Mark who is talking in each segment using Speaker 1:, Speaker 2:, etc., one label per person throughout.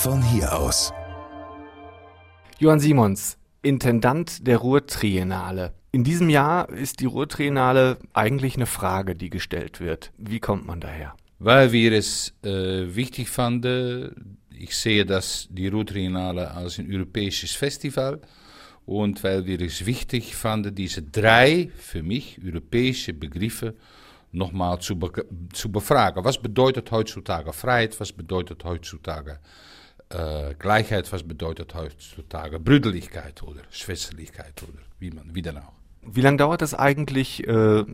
Speaker 1: von hier aus.
Speaker 2: Johann Simons, Intendant der Ruhrtriennale. In diesem Jahr ist die Ruhrtriennale eigentlich eine Frage, die gestellt wird. Wie kommt man daher?
Speaker 3: Weil wir es äh, wichtig fanden, ich sehe das die Ruhrtriennale als ein europäisches Festival und weil wir es wichtig fanden, diese drei für mich europäische Begriffe nochmal zu, be zu befragen. Was bedeutet heutzutage Freiheit? Was bedeutet heutzutage äh, Gleichheit? Was bedeutet heutzutage Brüderlichkeit oder Schwesterlichkeit oder wie man wie dann auch?
Speaker 2: Wie lange dauert das eigentlich äh,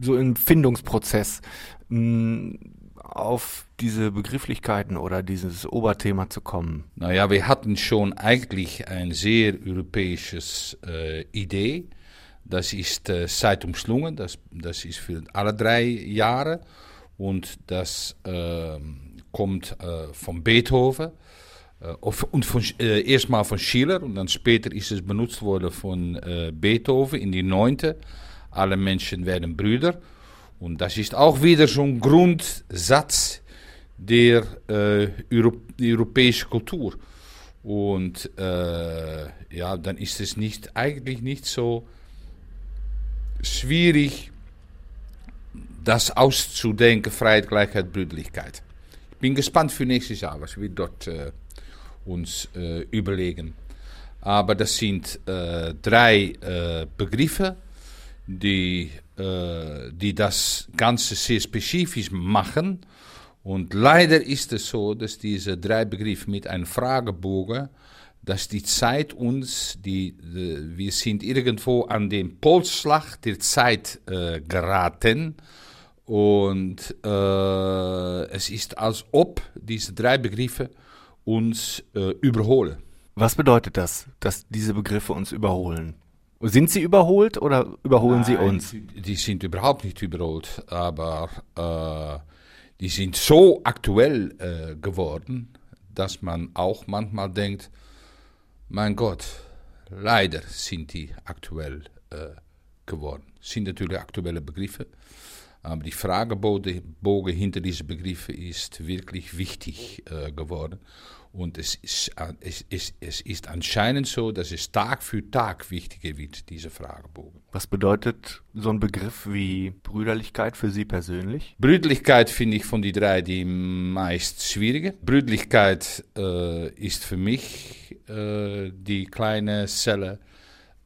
Speaker 2: so im Findungsprozess mh, auf diese Begrifflichkeiten oder dieses Oberthema zu kommen?
Speaker 3: Naja, wir hatten schon eigentlich eine sehr europäische äh, Idee. Das ist äh, Zeitumschlungen, das, das ist für alle drei Jahre und das äh, kommt äh, von Beethoven. Äh, und von, äh, erstmal von Schiller und dann später ist es benutzt worden von äh, Beethoven in die neunte. Alle Menschen werden Brüder. Und das ist auch wieder so ein Grundsatz der äh, Euro europäischen Kultur. Und äh, ja, dann ist es nicht, eigentlich nicht so schwierig, das auszudenken, Freiheit, Gleichheit, Brüderlichkeit. Ich bin gespannt für nächstes Jahr, was wir dort äh, uns äh, überlegen. Aber das sind äh, drei äh, Begriffe, die, äh, die das Ganze sehr spezifisch machen. Und leider ist es so, dass diese drei Begriffe mit einem Fragebogen, dass die Zeit uns, die, die wir sind irgendwo an den Polsschlag der Zeit äh, geraten. Und äh, es ist, als ob diese drei Begriffe uns äh, überholen.
Speaker 2: Was bedeutet das, dass diese Begriffe uns überholen? Sind sie überholt oder überholen
Speaker 3: Nein,
Speaker 2: sie uns?
Speaker 3: Die, sind überhaupt nicht überholt, aber äh, die sind so aktuell äh, geworden, dass man auch manchmal denkt, mein Gott, leider sind die aktuell äh, geworden. Sind natürlich aktuelle Begriffe, aber die Fragebogen hinter diesen Begriffen ist wirklich wichtig äh, geworden. Und es ist, es, ist, es ist anscheinend so, dass es Tag für Tag wichtiger wird, diese Fragebogen.
Speaker 2: Was bedeutet so ein Begriff wie Brüderlichkeit für Sie persönlich?
Speaker 3: Brüderlichkeit finde ich von die drei die meist schwierige. Brüderlichkeit äh, ist für mich äh, die kleine Zelle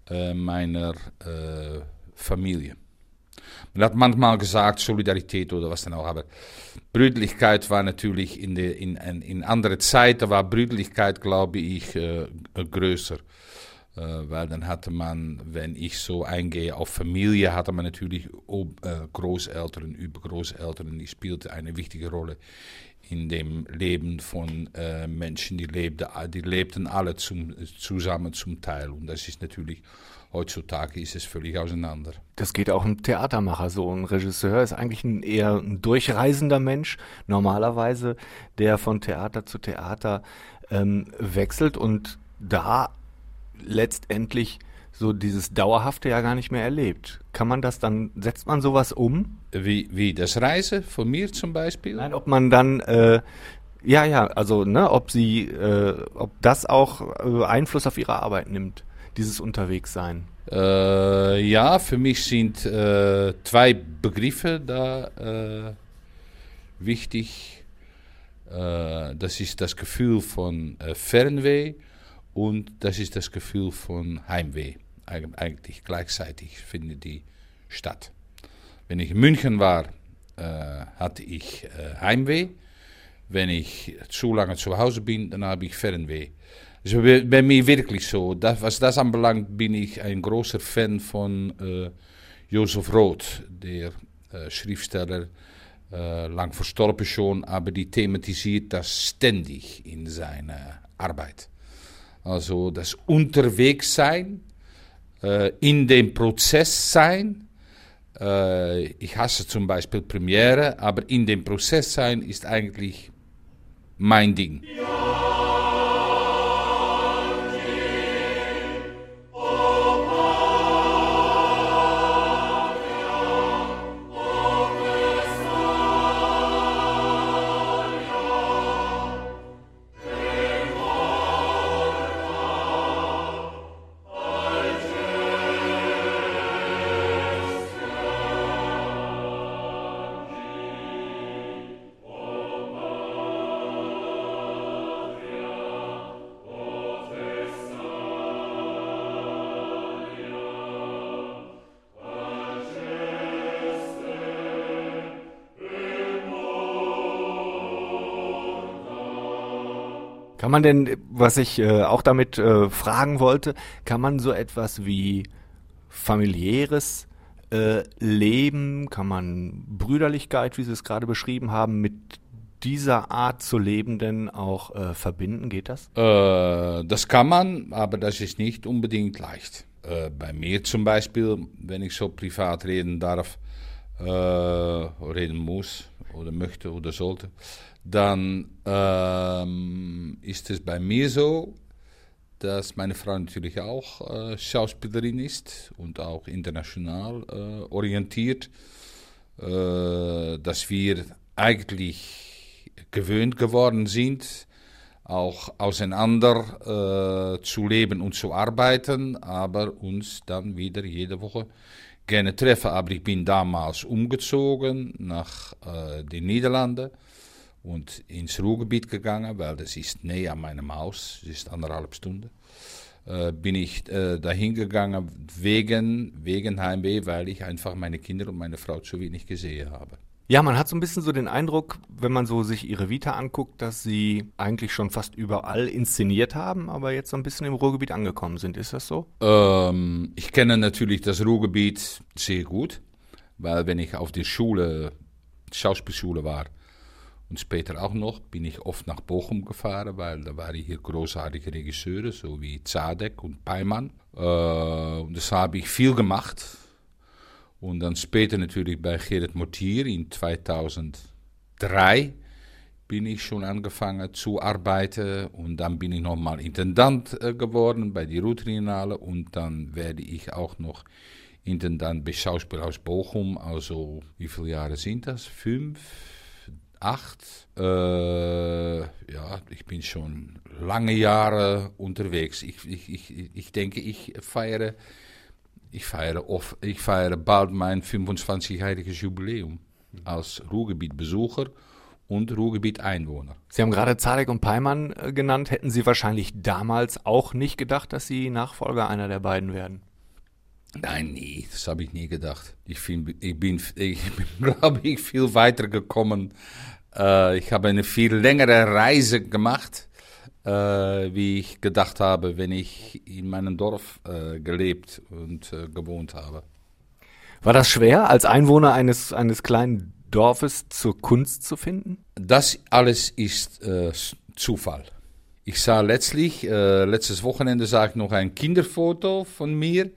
Speaker 3: äh, meiner äh, Familie. Man hat manchmal gesagt Solidarität oder was dann auch, aber Brüderlichkeit war natürlich in, de, in, in, andere Zeiten, war Brüderlichkeit, glaube ich, äh, größer. Äh, weil dann hatte man, wenn ich so eingehe auf Familie, hatte man natürlich Ob äh, Großeltern, Übergroßeltern, die spielten eine wichtige Rolle in dem Leben von äh, Menschen, die lebten, die lebten alle zum, zusammen zum Teil. Und das ist natürlich heutzutage ist es völlig auseinander.
Speaker 2: Das geht auch einem Theatermacher so. Ein Regisseur ist eigentlich ein eher ein durchreisender Mensch, normalerweise, der von Theater zu Theater ähm, wechselt und da letztendlich so dieses Dauerhafte ja gar nicht mehr erlebt. Kann man das dann, setzt man sowas um?
Speaker 3: Wie, wie das Reisen von mir zum Beispiel?
Speaker 2: Nein, ob man dann, äh, ja, ja, also, ne, ob sie, äh, ob das auch äh, Einfluss auf ihre Arbeit nimmt dieses Unterwegssein?
Speaker 3: Äh, ja, für mich sind äh, zwei Begriffe da äh, wichtig. Äh, das ist das Gefühl von äh, Fernweh und das ist das Gefühl von Heimweh. Eig eigentlich gleichzeitig findet die statt. Wenn ich in München war, äh, hatte ich Heimweh. Wenn ich zu lange zu Hause bin, dann habe ich Fernweh. Also bei mir wirklich so. Das, was das anbelangt, bin ich ein großer Fan von äh, Josef Roth, der äh, Schriftsteller, äh, lang verstorben schon, aber die thematisiert das ständig in seiner Arbeit. Also das Unterwegssein, äh, in dem Prozess sein. Äh, ich hasse zum Beispiel Premiere, aber in dem Prozess sein ist eigentlich mein Ding. Ja.
Speaker 2: Kann man denn, was ich äh, auch damit äh, fragen wollte, kann man so etwas wie familiäres äh, Leben, kann man Brüderlichkeit, wie Sie es gerade beschrieben haben, mit dieser Art zu leben denn auch äh, verbinden? Geht das?
Speaker 3: Äh, das kann man, aber das ist nicht unbedingt leicht. Äh, bei mir zum Beispiel, wenn ich so privat reden darf, äh, reden muss oder möchte oder sollte, dann ähm, ist es bei mir so, dass meine Frau natürlich auch äh, Schauspielerin ist und auch international äh, orientiert, äh, dass wir eigentlich gewöhnt geworden sind, auch auseinander äh, zu leben und zu arbeiten, aber uns dann wieder jede Woche gerne treffen. Aber ich bin damals umgezogen nach äh, den Niederlanden und ins Ruhrgebiet gegangen, weil das ist näher an meinem Haus, das ist anderthalb Stunden. Äh, bin ich äh, dahin gegangen wegen, wegen Heimweh, weil ich einfach meine Kinder und meine Frau zu wenig gesehen habe.
Speaker 2: Ja, man hat so ein bisschen so den Eindruck, wenn man so sich ihre Vita anguckt, dass sie eigentlich schon fast überall inszeniert haben, aber jetzt so ein bisschen im Ruhrgebiet angekommen sind. Ist das so?
Speaker 3: Ähm, ich kenne natürlich das Ruhrgebiet sehr gut, weil wenn ich auf die Schule, Schauspielschule war und später auch noch, bin ich oft nach Bochum gefahren, weil da waren hier großartige Regisseure, so wie Zadek und Peimann. Äh, und das habe ich viel gemacht und dann später natürlich bei Gerrit Mortier in 2003 bin ich schon angefangen zu arbeiten und dann bin ich nochmal Intendant äh, geworden bei die Routrinale und dann werde ich auch noch Intendant bei Schauspielhaus Bochum, also wie viele Jahre sind das? Fünf, acht? Äh, ja, ich bin schon lange Jahre unterwegs. Ich, ich, ich, ich denke, ich feiere ich feiere, of, ich feiere bald mein 25-jähriges Jubiläum als Ruhrgebiet-Besucher und Ruhrgebiet-Einwohner.
Speaker 2: Sie haben gerade Zadek und Peimann äh, genannt. Hätten Sie wahrscheinlich damals auch nicht gedacht, dass Sie Nachfolger einer der beiden werden?
Speaker 3: Nein, nie. Das habe ich nie gedacht. Ich, find, ich bin, ich bin glaube ich, viel weiter gekommen. Äh, ich habe eine viel längere Reise gemacht äh, wie ich gedacht habe, wenn ich in meinem Dorf äh, gelebt und äh, gewohnt habe.
Speaker 2: War das schwer, als Einwohner eines, eines kleinen Dorfes zur Kunst zu finden?
Speaker 3: Das alles ist äh, Zufall. Ich sah letztlich, äh, letztes Wochenende sah ich noch ein Kinderfoto von mir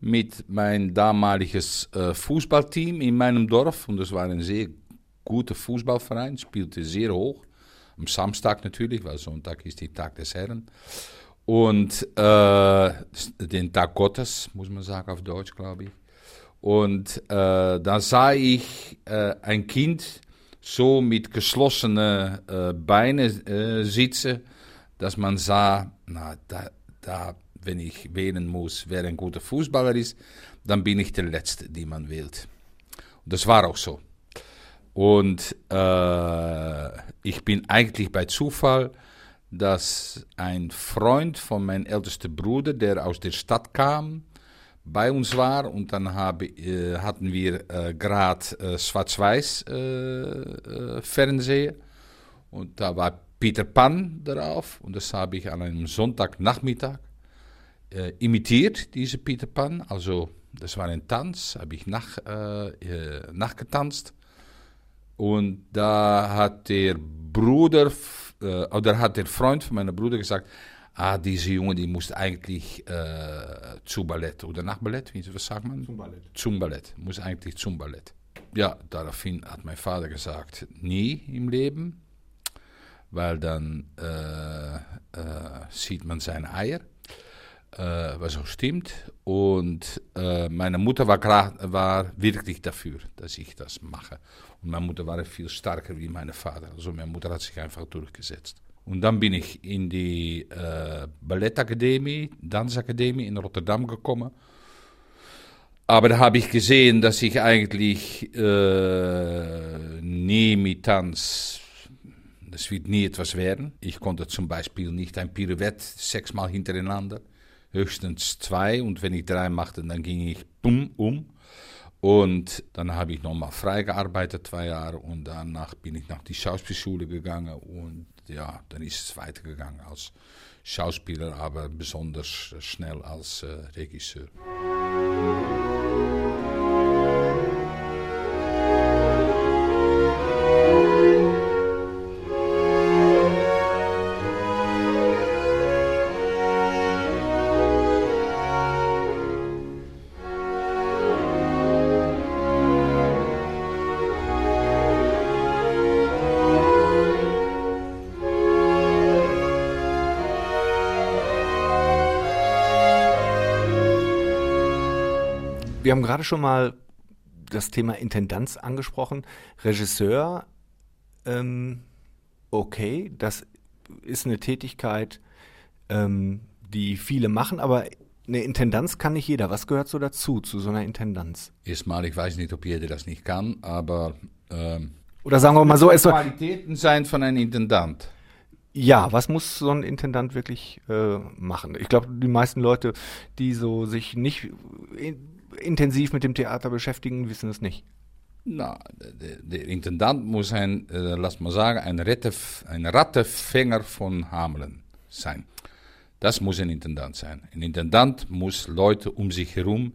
Speaker 3: mit meinem damaliges äh, Fußballteam in meinem Dorf und das war ein sehr guter Fußballverein, spielte sehr hoch. Am Samstag natürlich, weil Sonntag ist der Tag des Herrn. Und äh, den Tag Gottes, muss man sagen auf Deutsch, glaube ich. Und äh, da sah ich äh, ein Kind so mit geschlossenen äh, Beinen äh, sitzen, dass man sah, na, da, da, wenn ich wählen muss, wer ein guter Fußballer ist, dann bin ich der Letzte, die man wählt. Und das war auch so. Und äh, ich bin eigentlich bei Zufall, dass ein Freund von meinem ältesten Bruder, der aus der Stadt kam, bei uns war und dann habe, äh, hatten wir äh, gerade äh, Schwarz-Weiß äh, äh, Fernsehen und da war Peter Pan drauf und das habe ich an einem Sonntagnachmittag äh, imitiert, diese Peter Pan. Also das war ein Tanz, habe ich nach, nachgetanzt und da hat der Bruder, äh, oder hat der Freund von meinem Bruder gesagt, ah, diese Junge, die muss eigentlich äh, zu Ballett oder nach Ballett, wie was sagt man?
Speaker 2: Zum Ballett.
Speaker 3: Zum Ballett, muss eigentlich zum Ballett. Ja, daraufhin hat mein Vater gesagt, nie im Leben, weil dann äh, äh, sieht man seine Eier, äh, was auch stimmt. Und äh, meine Mutter war, war wirklich dafür, dass ich das mache. Und meine Mutter war viel stärker wie mein Vater. Also meine Mutter hat sich einfach durchgesetzt. Und dann bin ich in die äh, Ballettakademie, Tanzakademie in Rotterdam gekommen. Aber da habe ich gesehen, dass ich eigentlich äh, nie mit Tanz, das wird nie etwas werden. Ich konnte zum Beispiel nicht ein Pirouette sechsmal hintereinander, höchstens zwei. Und wenn ich drei machte, dann ging ich bumm um. Und dann habe ich nochmal freigearbeitet, zwei Jahre. Und danach bin ich nach die Schauspielschule gegangen. Und ja, dann ist es weitergegangen als Schauspieler, aber besonders schnell als äh, Regisseur.
Speaker 2: Wir haben gerade schon mal das Thema Intendanz angesprochen. Regisseur, ähm, okay, das ist eine Tätigkeit, ähm, die viele machen, aber eine Intendanz kann nicht jeder. Was gehört so dazu, zu so einer Intendanz?
Speaker 3: Erstmal, ich weiß nicht, ob jeder das nicht kann, aber ähm,
Speaker 2: Oder sagen wir mal so, es
Speaker 3: Qualitäten sein von einem Intendant.
Speaker 2: Ja, was muss so ein Intendant wirklich äh, machen? Ich glaube, die meisten Leute, die so sich nicht in, intensiv mit dem Theater beschäftigen, wissen es nicht.
Speaker 3: Nou, de, de intendant muss ein, äh, lass mal sagen, ein, Rette, ein Rattenfänger von Hameln sein. Das muss ein Intendant sein. Ein Intendant muss Leute um sich herum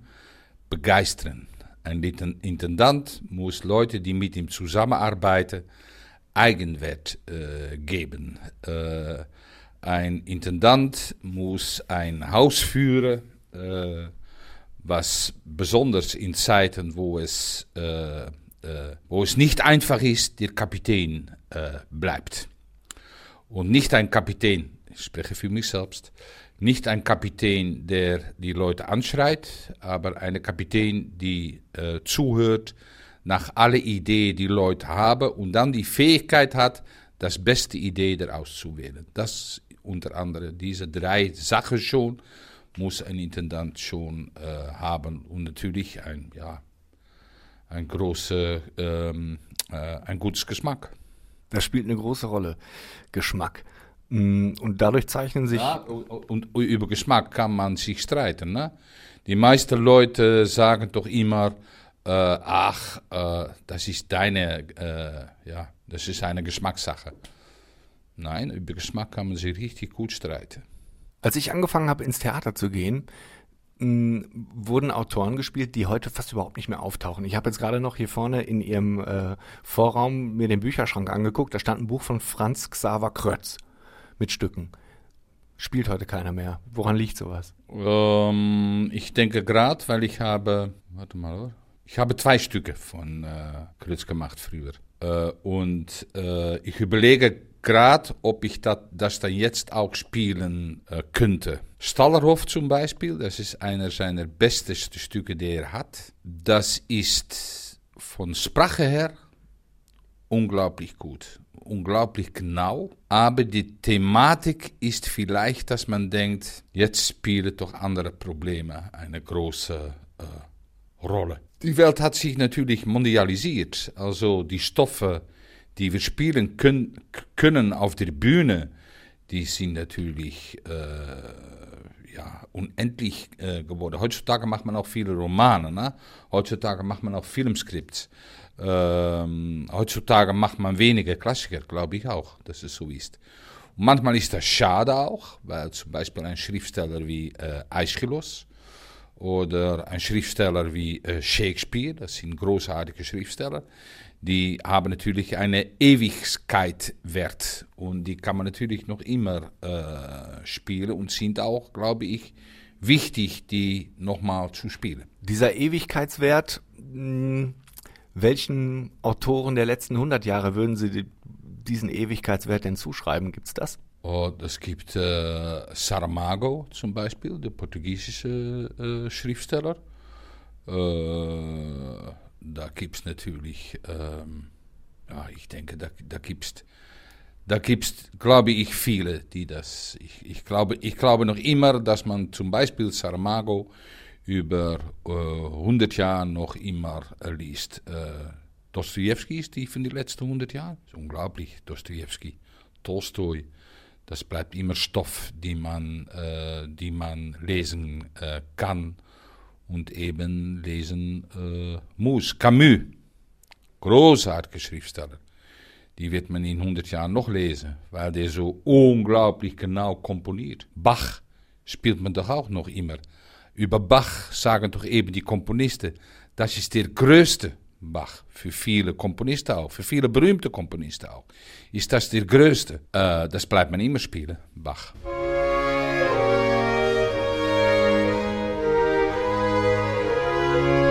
Speaker 3: begeistern. Ein Intendant muss Leute, die mit ihm zusammenarbeiten, Eigenwert äh, geben. Äh, ein Intendant muss ein Haus führen, was besonders in Zeiten, wo es, äh, äh, wo es nicht einfach ist, der Kapitän äh, bleibt. Und nicht ein Kapitän, ich spreche für mich selbst, nicht ein Kapitän, der die Leute anschreit, aber ein Kapitän, die äh, zuhört nach alle Ideen, die Leute haben und dann die Fähigkeit hat, das beste Idee daraus zu wählen. Das unter anderem diese drei Sachen schon muss ein Intendant schon äh, haben und natürlich ein, ja, ein, große, ähm, äh, ein gutes Geschmack.
Speaker 2: Das spielt eine große Rolle, Geschmack. Mm, und dadurch zeichnen sich.
Speaker 3: Ja, und, und über Geschmack kann man sich streiten. Ne? Die meisten Leute sagen doch immer, äh, ach, äh, das ist deine, äh, ja, das ist eine Geschmackssache. Nein, über Geschmack kann man sich richtig gut streiten.
Speaker 2: Als ich angefangen habe, ins Theater zu gehen, wurden Autoren gespielt, die heute fast überhaupt nicht mehr auftauchen. Ich habe jetzt gerade noch hier vorne in ihrem äh, Vorraum mir den Bücherschrank angeguckt. Da stand ein Buch von Franz Xaver Krötz mit Stücken. Spielt heute keiner mehr. Woran liegt sowas?
Speaker 3: Ähm, ich denke gerade, weil ich habe, warte mal, ich habe zwei Stücke von äh, Krötz gemacht früher. Äh, und äh, ich überlege gerade, ob ich dat, das dann jetzt auch spielen äh, könnte. Stallerhof zum Beispiel, das ist einer seiner besten Stücke, die er hat. Das ist von Sprache her unglaublich gut, unglaublich genau. Aber die Thematik ist vielleicht, dass man denkt, jetzt spielen doch andere Probleme eine große äh, Rolle. Die Welt hat sich natürlich mondialisiert, also die Stoffe die wir spielen können, können auf der Bühne, die sind natürlich äh, ja, unendlich äh, geworden. Heutzutage macht man auch viele Romane, ne? heutzutage macht man auch Filmskripts. Ähm, heutzutage macht man weniger Klassiker, glaube ich auch, dass es so ist. Und manchmal ist das schade auch, weil zum Beispiel ein Schriftsteller wie äh, Aeschylus oder ein Schriftsteller wie äh, Shakespeare, das sind großartige Schriftsteller, die haben natürlich eine Ewigkeit wert und die kann man natürlich noch immer äh, spielen und sind auch, glaube ich, wichtig, die nochmal zu spielen.
Speaker 2: Dieser Ewigkeitswert, mh, hm, welchen Autoren der letzten 100 Jahre würden Sie diesen Ewigkeitswert denn zuschreiben? Gibt es das?
Speaker 3: Oh, es gibt äh, Saramago zum Beispiel, der portugiesische äh, Schriftsteller. Äh, da gibt es natürlich, ähm, ja, ich denke, da, da gibt es, da gibt's, glaube ich, viele, die das, ich, ich, glaube, ich glaube noch immer, dass man zum Beispiel Saramago über äh, 100 Jahre noch immer äh, liest. Äh, Dostoevsky ist die von den letzten 100 Jahren. Ist unglaublich, Dostoevsky. Tolstoi, das bleibt immer Stoff, die man, äh, die man lesen äh, kann und eben lesen äh, muss. Camus, großartiger Schriftsteller. Die wird man in 100 Jahren noch lesen, weil der so unglaublich genau komponiert. Bach spielt man doch auch noch immer. Über Bach sagen doch eben die Komponisten, das ist der größte Bach. Für viele Komponisten auch, für viele berühmte Komponisten auch. Ist das der größte? Äh, das bleibt man immer spielen, Bach.
Speaker 2: In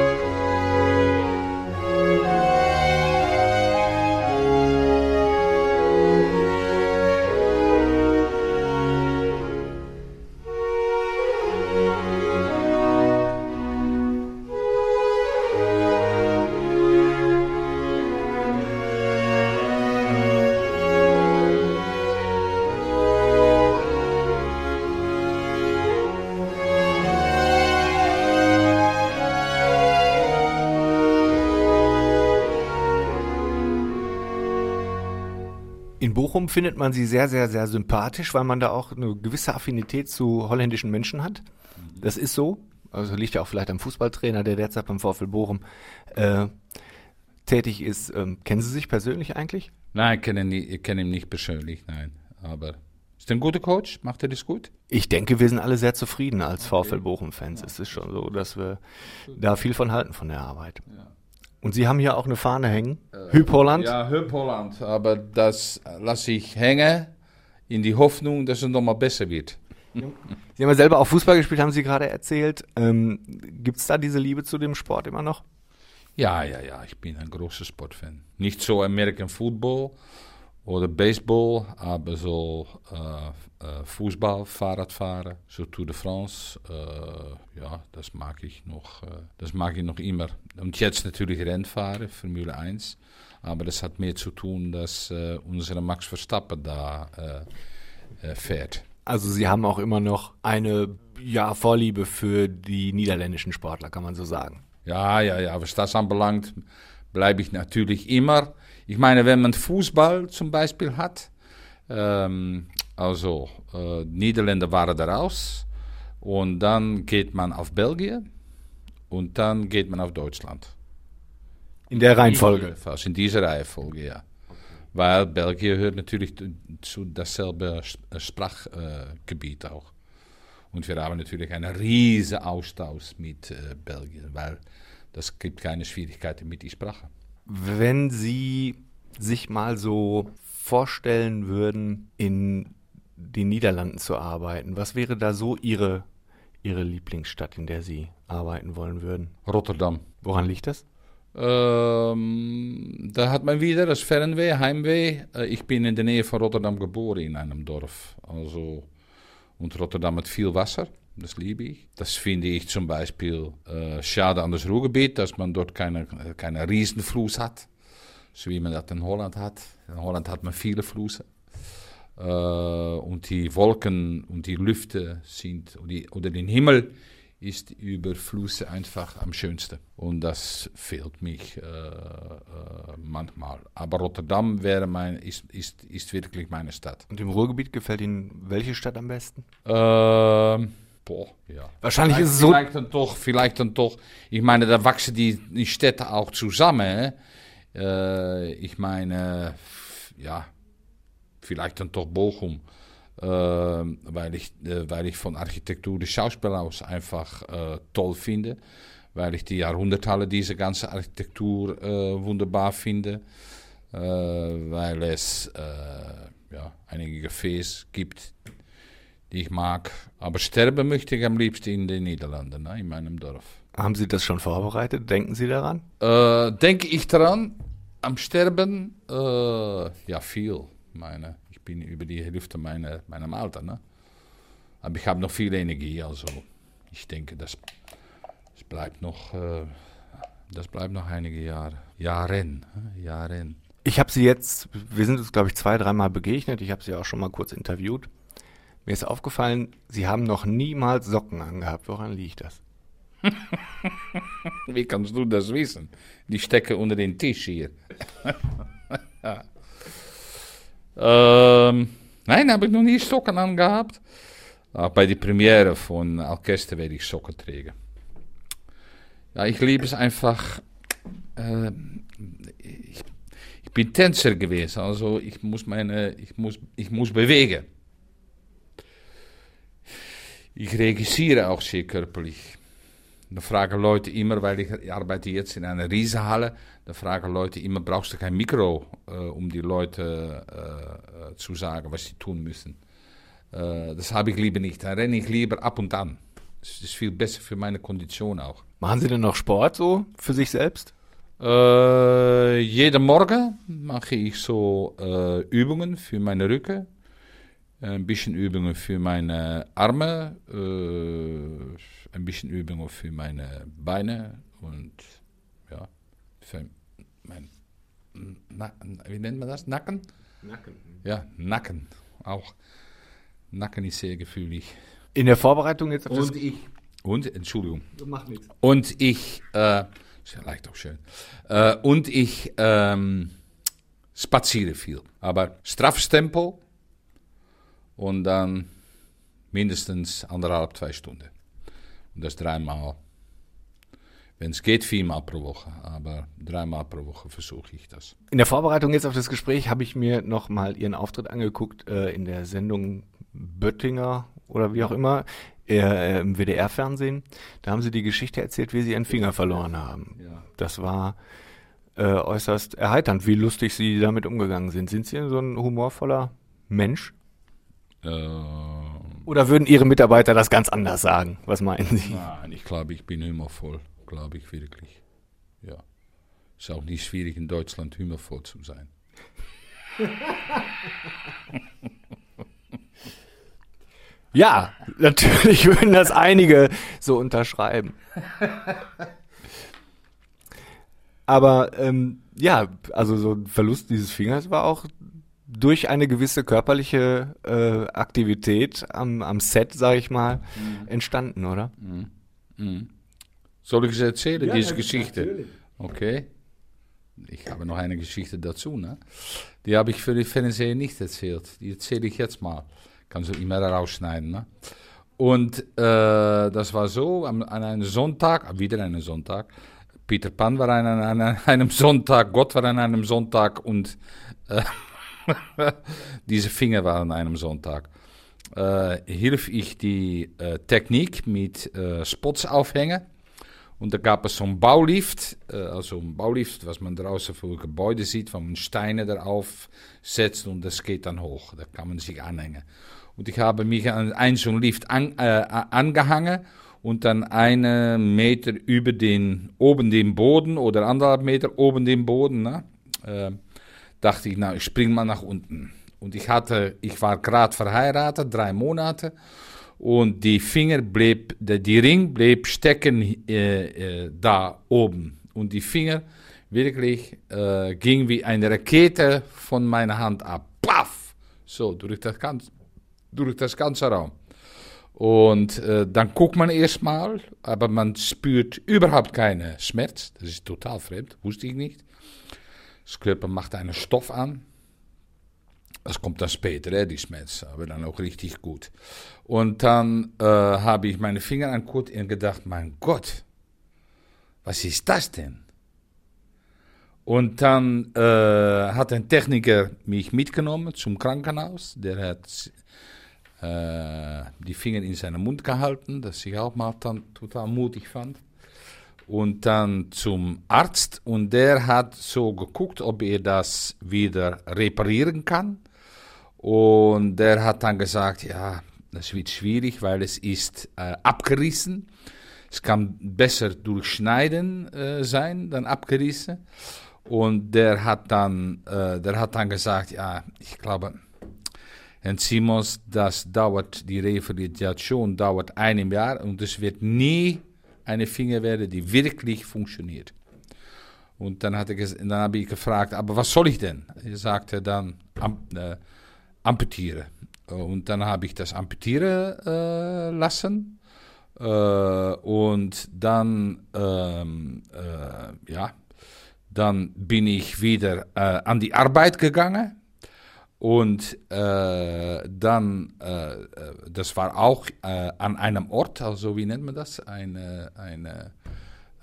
Speaker 2: Bochum findet man sie sehr, sehr, sehr sympathisch, weil man da auch eine gewisse Affinität zu holländischen Menschen hat. Das ist so. Also liegt ja auch vielleicht am Fußballtrainer, der derzeit beim VfL Bochum äh, tätig ist. Ähm, kennen Sie sich persönlich eigentlich?
Speaker 3: Nein, ich kenne ihn, nicht, ich kenne ihn nicht persönlich, nein. Aber ist er ein guter Coach? Macht er das gut?
Speaker 2: Ich denke, wir sind alle sehr zufrieden als VfL Bochum-Fans. Es ist schon so, dass wir da viel von halten von der Arbeit.
Speaker 3: Ja.
Speaker 2: Und Sie haben hier auch eine Fahne hängen. Hüb Holland.
Speaker 3: Ja, Hüb Holland. Aber das lasse ich hängen in die Hoffnung, dass es nochmal besser wird.
Speaker 2: Sie haben ja selber auch Fußball gespielt, haben Sie gerade erzählt. Ähm, Gibt es da diese Liebe zu dem Sport immer noch?
Speaker 3: Ja, ja, ja. Ich bin ein großer Sportfan. Nicht so American Football oder Baseball, aber so äh, äh, Fußball, Fahrradfahren, so Tour de France. Äh, ja, das mag ich noch. Äh, das mag ich noch immer. Und jetzt natürlich Rennfahren, Formule 1. Aber das hat mehr zu tun, dass äh, unser Max Verstappen da äh, fährt.
Speaker 2: Also Sie haben auch immer noch eine ja, Vorliebe für die niederländischen Sportler, kann man so sagen.
Speaker 3: Ja, ja, ja. Was das anbelangt, bleibe ich natürlich immer. Ich meine, wenn man Fußball zum Beispiel hat, ähm, also äh, Niederländer waren da raus und dann geht man auf Belgien und dann geht man auf Deutschland.
Speaker 2: In der Reihenfolge?
Speaker 3: Fast in dieser Reihenfolge, ja. Weil Belgien hört natürlich zu dasselbe Sprachgebiet äh, auch. Und wir haben natürlich einen riesen Austausch mit äh, Belgien, weil das gibt keine Schwierigkeiten mit der Sprache.
Speaker 2: Wenn Sie sich mal so vorstellen würden, in den Niederlanden zu arbeiten, was wäre da so Ihre, Ihre Lieblingsstadt, in der Sie arbeiten wollen würden?
Speaker 3: Rotterdam.
Speaker 2: Woran liegt das?
Speaker 3: Ähm, da hat man wieder das Fernweh, Heimweh. Äh, ich bin in der Nähe von Rotterdam geboren, in einem Dorf. Also, und Rotterdam hat viel Wasser, das liebe ich. Das finde ich zum Beispiel äh, schade an das Ruhrgebiet, dass man dort keine, keine Riesenfluss hat, so wie man das in Holland hat. In Holland hat man viele Flüsse. Äh, und die Wolken und die Lüfte sind, oder, den Himmel ist über Flüsse einfach am schönsten. Und das fehlt mich äh, äh, manchmal. Aber Rotterdam wäre mein, ist, ist, ist wirklich meine Stadt.
Speaker 2: Und im Ruhrgebiet gefällt Ihnen welche Stadt am besten?
Speaker 3: Ähm, boah, ja.
Speaker 2: Wahrscheinlich
Speaker 3: vielleicht,
Speaker 2: ist es so.
Speaker 3: Vielleicht dann doch, vielleicht dann doch. Ich meine, da wachsen die, die Städte auch zusammen. Äh, ich meine, ja, vielleicht dann doch Bochum. Äh, weil, ich, äh, weil ich von Architektur des Schauspielhaus einfach äh, toll finde. Weil ich die Jahrhunderthalle diese ganze Architektur äh, wunderbar finde. Äh, weil es ja, einige Cafés gibt, ich mag. Aber sterben möchte ich am liebsten in den Niederlanden, ne, in meinem Dorf.
Speaker 2: Haben Sie das schon vorbereitet? Denken Sie daran?
Speaker 3: denke ich daran? Am Sterben? ja, viel, meine bin über die Hälfte meiner, meinem Alter. Ne? Aber ich habe noch viel Energie, also ich denke, das, das bleibt noch, äh, das bleibt noch einige Jahre. Jahren, Jahren.
Speaker 2: Ich habe Sie jetzt, wir sind uns, glaube ich, zwei, dreimal begegnet. Ich habe Sie auch schon mal kurz interviewt. Mir ist aufgefallen, Sie haben noch niemals Socken angehabt. Woran liegt das?
Speaker 3: Wie kannst du das wissen? Die stecken unter den Tisch hier. Ähm, nein, habe ich noch nie Socken angehabt. Auch bei der Premiere von Alceste werde ich Socken tragen. Ja, ich liebe es einfach. Äh, ich, ich, bin Tänzer gewesen, also ich muss meine, ich muss, ich muss bewegen. Ich regissiere auch sehr körperlich. Da fragen Leute immer, weil ich arbeite jetzt in einer Riesenhalle, da fragen Leute immer, brauchst du kein Mikro, äh, um die Leute äh, äh zu sagen, was sie tun müssen. Äh, das habe ich lieber nicht. Da renne ich lieber ab und an. Das ist viel besser für meine Kondition auch.
Speaker 2: Machen Sie denn noch Sport so für sich selbst?
Speaker 3: Äh, jeden Morgen mache ich so äh, Übungen für meine Rücken, ein bisschen Übungen für meine Arme, äh, ein bisschen Übungen für meine Beine und ja, für mein, na, wie nennt man das? Nacken? Nacken. Ja, Nacken auch. Nacken ist sehr gefühlig.
Speaker 2: In der Vorbereitung jetzt
Speaker 3: auf Und das ich. Und, Entschuldigung. Macht nichts. Und ich, äh, ist ja leicht auch schön. Äh, und ich ähm, spaziere viel. Aber straffes Tempo und dann mindestens anderthalb, zwei Stunden. Und das dreimal. Wenn es geht, viermal pro Woche, aber dreimal pro Woche versuche ich das.
Speaker 2: In der Vorbereitung jetzt auf das Gespräch habe ich mir nochmal Ihren Auftritt angeguckt äh, in der Sendung Böttinger oder wie auch immer äh, im WDR-Fernsehen. Da haben Sie die Geschichte erzählt, wie Sie Ihren Finger verloren haben. Ja. Das war äh, äußerst erheiternd, wie lustig Sie damit umgegangen sind. Sind Sie so ein humorvoller Mensch? Ähm. Oder würden Ihre Mitarbeiter das ganz anders sagen? Was meinen Sie?
Speaker 3: Nein, ich glaube, ich bin humorvoll. Glaube ich wirklich. Ja. Ist auch nicht schwierig, in Deutschland humorvoll zu sein.
Speaker 2: ja, natürlich würden das einige so unterschreiben. Aber ähm, ja, also so ein Verlust dieses Fingers war auch durch eine gewisse körperliche äh, Aktivität am, am Set, sage ich mal, mhm. entstanden, oder? Mhm.
Speaker 3: Mhm. Soll ich es erzählen, ja, diese Geschichte? Natürlich. Okay. Ich habe noch eine Geschichte dazu, ne? Die habe ich für die Fernseher nicht erzählt. Die erzähle ich jetzt mal. Kannst du immer rausschneiden, ne? Und äh, das war so, an, an einem Sonntag, wieder einen Sonntag, Peter Pan war an, an, einem Sonntag, Gott war an einem Sonntag und äh, diese Finger waren an einem Sonntag. Äh, hilf ich die äh, Technik mit äh, Spots aufhängen. Und da gab es so einen Baulift, äh, also ein Baulift, was man draußen für Gebäude sieht, wo man Steine darauf setzt und das geht dann hoch. Da kann man sich anhängen. Und ich habe mich an einen so einen Lift an, äh, angehangen und dann einen Meter über den, oben den Boden oder anderthalb Meter oben den Boden, ne? Dachte ich, na, ich spring mal nach unten. Und ich hatte, ich war gerade verheiratet, drei Monate. Und die Finger blieb, die Ring blieb stecken äh, äh, da oben. Und die Finger wirklich äh, ging wie eine Rakete von meiner Hand ab. Paff! So, durch das ganze, durch das ganze Raum. Und äh, dann guckt man erstmal, aber man spürt überhaupt keinen Schmerz. Das ist total fremd, wusste ich nicht. Körper macht einen Stoff an. Das kommt dann später, hè, die Schmerz, aber dann auch richtig gut. Und dann äh, habe ich meine Finger angeguckt und gedacht, mein Gott, was ist das denn? Und dann äh, hat ein Techniker mich mitgenommen zum Krankenhaus. Der hat äh, die Finger in seinen Mund gehalten, das ich auch mal dann total mutig fand. Und dann zum Arzt und der hat so geguckt, ob er das wieder reparieren kann. Und der hat dann gesagt, ja, das wird schwierig, weil es ist äh, abgerissen. Es kann besser durchschneiden äh, sein, dann abgerissen. Und der hat dann, äh, der hat dann gesagt, ja, ich glaube, Herr Simons, das dauert, die Rehabilitation dauert ein Jahr und es wird nie eine Finger werden, die wirklich funktioniert. Und dann, hat er, dann habe ich gefragt, aber was soll ich denn? Er sagte dann, am, äh, amputieren. Und dann habe ich das amputieren äh, lassen. Äh, und dann, ähm, äh, ja, dann bin ich wieder äh, an die Arbeit gegangen. Und äh, dann, äh, das war auch an einem Ort, also wie nennt man das? Eine, eine,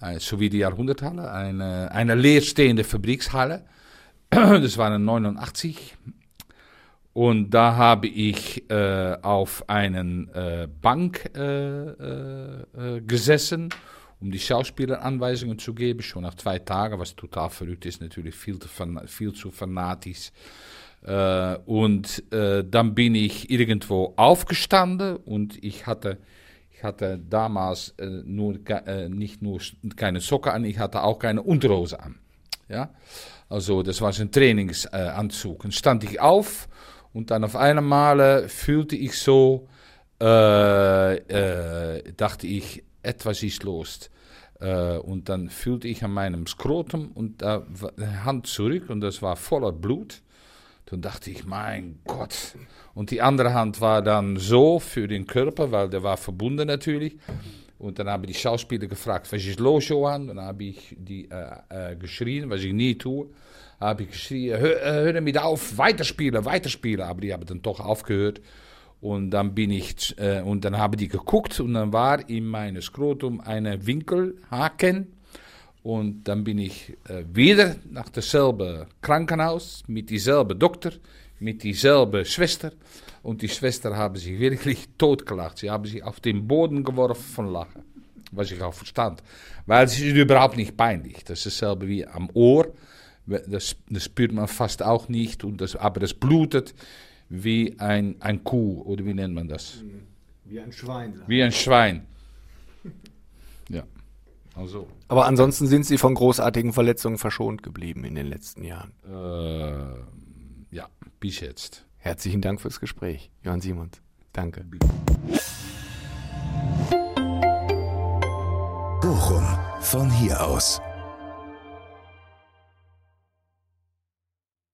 Speaker 3: äh, sowie die Jahrhunderthalle, eine, eine leerstehende Fabrikshalle. Das war 89. Und da habe ich äh, auf einen äh, Bank äh, äh, gesessen, um die Schauspieleranweisungen zu geben. Schon nach zwei Tagen, was total verrückt ist, natürlich viel, zu, viel zu fanatisch. Äh, und dann bin ich irgendwo aufgestanden und ich hatte ich hatte damals äh, nur, äh, nicht nur keine Socken an, ich hatte auch keine Unterhose an. Ja? Also das war ein Trainingsanzug. und stand ich auf und dann auf einmal fühlte ich so, äh, äh, dachte ich, etwas ist los. Äh, und dann fühlte ich an meinem Skrotum und da war Hand zurück und das war voller Blut. Dann dachte ich, mein Gott. Und die andere Hand war dann so für den Körper, weil der war verbunden natürlich. Und dann haben die Schauspieler gefragt, was ist los, Johann? Dann habe ich die äh, äh, geschrien, was ich nie tue. Habe ich geschrien, hör, hör damit auf, weiterspielen, weiterspielen. Aber die haben dann doch aufgehört. Und dann bin ich, äh, und dann haben die geguckt und dann war in meinem Skrotum eine Winkelhaken. Und dann bin ich äh, wieder nach dasselbe Krankenhaus mit dieselbe Doktor, mit dieselbe Schwester. Und die Schwester haben sich wirklich totgelacht. Sie haben sich auf den Boden geworfen von Lachen. Was ich auch verstand. Weil es ist überhaupt nicht peinlich. Das ist dasselbe wie am Ohr. Das, das spürt man fast auch nicht. Und das, aber das blutet wie ein, ein Kuh. Oder wie nennt man das?
Speaker 2: Wie ein Schwein.
Speaker 3: Wie ein Schwein. Ja.
Speaker 2: Also. Aber ansonsten sind Sie von großartigen Verletzungen verschont geblieben in den letzten Jahren.
Speaker 3: Äh, ja, bis jetzt.
Speaker 2: Herzlichen Dank fürs Gespräch, Johann Simons. Danke.
Speaker 1: Bochum von hier aus.